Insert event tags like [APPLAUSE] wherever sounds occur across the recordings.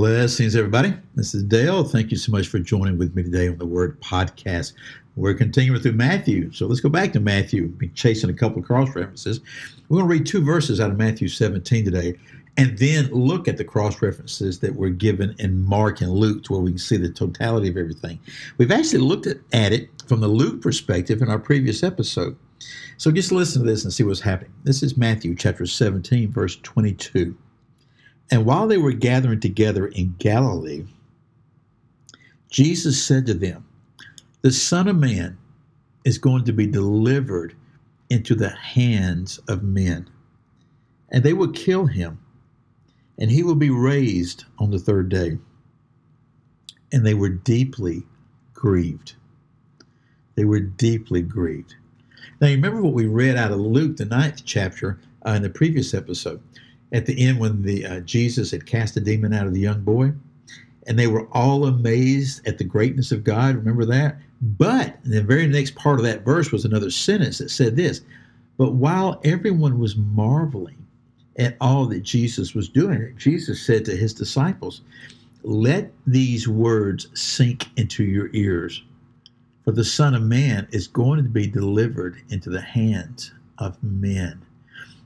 Blessings, everybody. This is Dale. Thank you so much for joining with me today on the Word Podcast. We're continuing through Matthew. So let's go back to Matthew. We'll be chasing a couple of cross references. We're going to read two verses out of Matthew 17 today, and then look at the cross references that were given in Mark and Luke, to where we can see the totality of everything. We've actually looked at, at it from the Luke perspective in our previous episode. So just listen to this and see what's happening. This is Matthew chapter 17, verse 22. And while they were gathering together in Galilee, Jesus said to them, The Son of Man is going to be delivered into the hands of men, and they will kill him, and he will be raised on the third day. And they were deeply grieved. They were deeply grieved. Now, you remember what we read out of Luke, the ninth chapter, uh, in the previous episode at the end when the uh, Jesus had cast a demon out of the young boy, and they were all amazed at the greatness of God. Remember that? But the very next part of that verse was another sentence that said this. But while everyone was marveling at all that Jesus was doing, Jesus said to his disciples, Let these words sink into your ears, for the Son of Man is going to be delivered into the hands of men.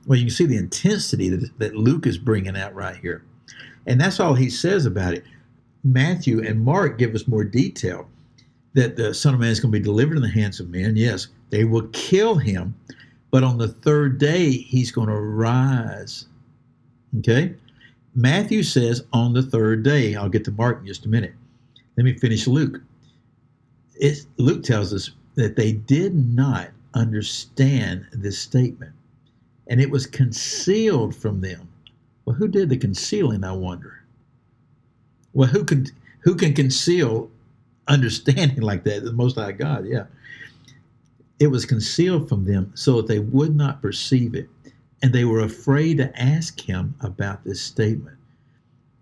Well, you can see the intensity that, that Luke is bringing out right here. And that's all he says about it. Matthew and Mark give us more detail that the Son of Man is going to be delivered in the hands of men. Yes, they will kill him, but on the third day, he's going to rise. Okay? Matthew says on the third day. I'll get to Mark in just a minute. Let me finish Luke. It's, Luke tells us that they did not understand this statement and it was concealed from them. Well, who did the concealing, I wonder? Well, who can who can conceal understanding [LAUGHS] like that? The Most High God, yeah. It was concealed from them so that they would not perceive it, and they were afraid to ask him about this statement.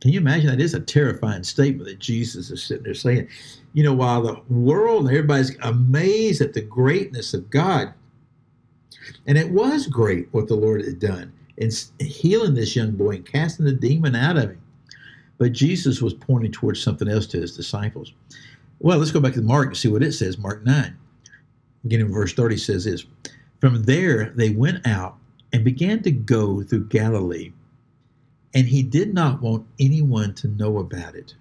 Can you imagine that is a terrifying statement that Jesus is sitting there saying? You know, while the world everybody's amazed at the greatness of God, and it was great what the Lord had done in healing this young boy and casting the demon out of him. But Jesus was pointing towards something else to his disciples. Well, let's go back to Mark and see what it says. Mark 9, beginning in verse 30, says this From there they went out and began to go through Galilee, and he did not want anyone to know about it.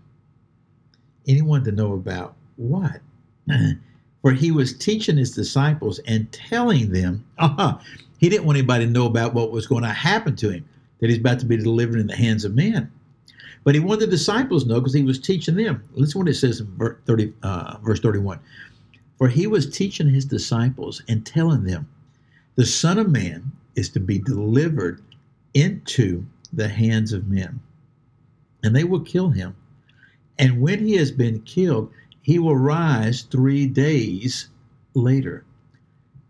Anyone to know about what? [LAUGHS] where he was teaching his disciples and telling them, uh-huh, he didn't want anybody to know about what was going to happen to him, that he's about to be delivered in the hands of men. But he wanted the disciples to know because he was teaching them. Listen what it says in verse, 30, uh, verse 31. For he was teaching his disciples and telling them, the Son of Man is to be delivered into the hands of men, and they will kill him. And when he has been killed, he will rise three days later.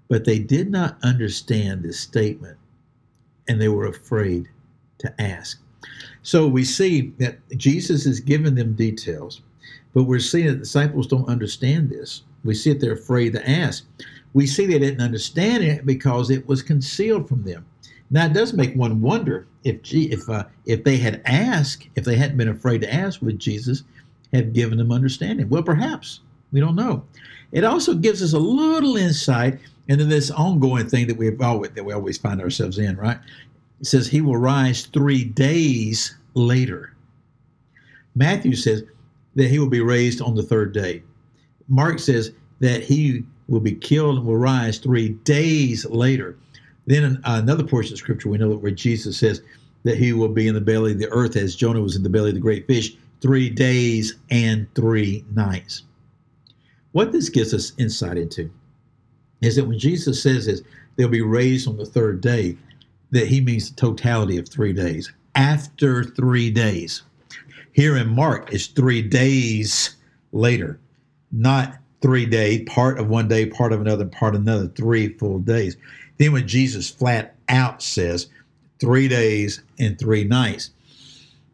But they did not understand this statement and they were afraid to ask. So we see that Jesus is giving them details, but we're seeing that disciples don't understand this. We see that they're afraid to ask. We see they didn't understand it because it was concealed from them. Now it does make one wonder if if uh, if they had asked, if they hadn't been afraid to ask, with Jesus have given them understanding? Well, perhaps. We don't know. It also gives us a little insight into this ongoing thing that we've always that we always find ourselves in, right? It says he will rise three days later. Matthew says that he will be raised on the third day. Mark says that he will be killed and will rise three days later. Then another portion of scripture we know where Jesus says that he will be in the belly of the earth as Jonah was in the belly of the great fish three days and three nights. What this gives us insight into is that when Jesus says this, they'll be raised on the third day, that he means the totality of three days. After three days. Here in Mark, it's three days later, not three days, part of one day, part of another, part of another, three full days. Then when Jesus flat out says three days and three nights,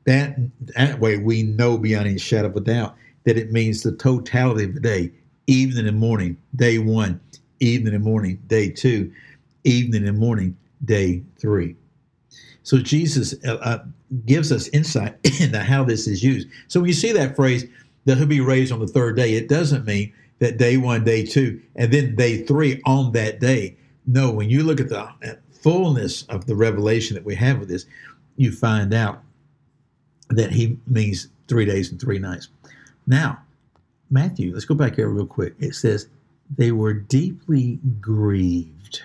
that that way we know beyond any shadow of a doubt that it means the totality of the day, evening and morning, day one, evening and morning, day two, evening and morning, day three. So Jesus uh, uh, gives us insight [CLEARS THROAT] into how this is used. So when you see that phrase, that he'll be raised on the third day, it doesn't mean that day one, day two, and then day three on that day. No, when you look at the fullness of the revelation that we have with this, you find out that he means three days and three nights. Now, Matthew, let's go back here real quick. It says, they were deeply grieved.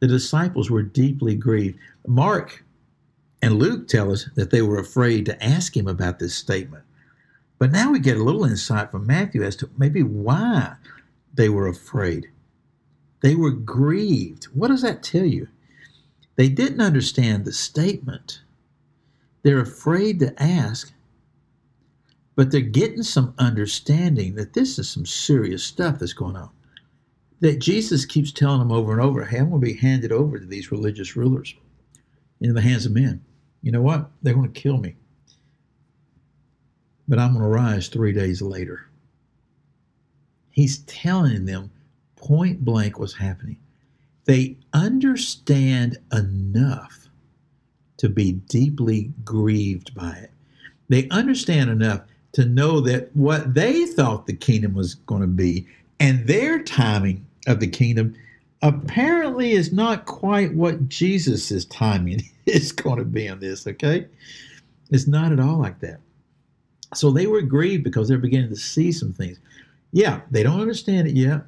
The disciples were deeply grieved. Mark and Luke tell us that they were afraid to ask him about this statement. But now we get a little insight from Matthew as to maybe why they were afraid. They were grieved. What does that tell you? They didn't understand the statement. They're afraid to ask, but they're getting some understanding that this is some serious stuff that's going on. That Jesus keeps telling them over and over, hey, I'm going to be handed over to these religious rulers into the hands of men. You know what? They're going to kill me but I'm going to rise three days later. He's telling them point blank what's happening. They understand enough to be deeply grieved by it. They understand enough to know that what they thought the kingdom was going to be and their timing of the kingdom apparently is not quite what Jesus' timing [LAUGHS] is going to be on this, okay? It's not at all like that. So they were grieved because they're beginning to see some things. Yeah, they don't understand it yet.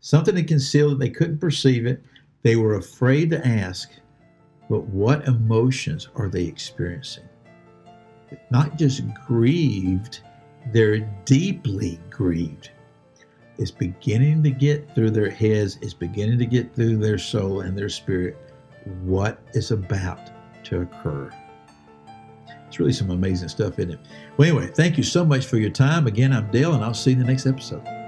Something that concealed it, they couldn't perceive it. They were afraid to ask, but what emotions are they experiencing? Not just grieved, they're deeply grieved. It's beginning to get through their heads, it's beginning to get through their soul and their spirit what is about to occur. It's really some amazing stuff in it. Well, anyway, thank you so much for your time. Again, I'm Dale, and I'll see you in the next episode.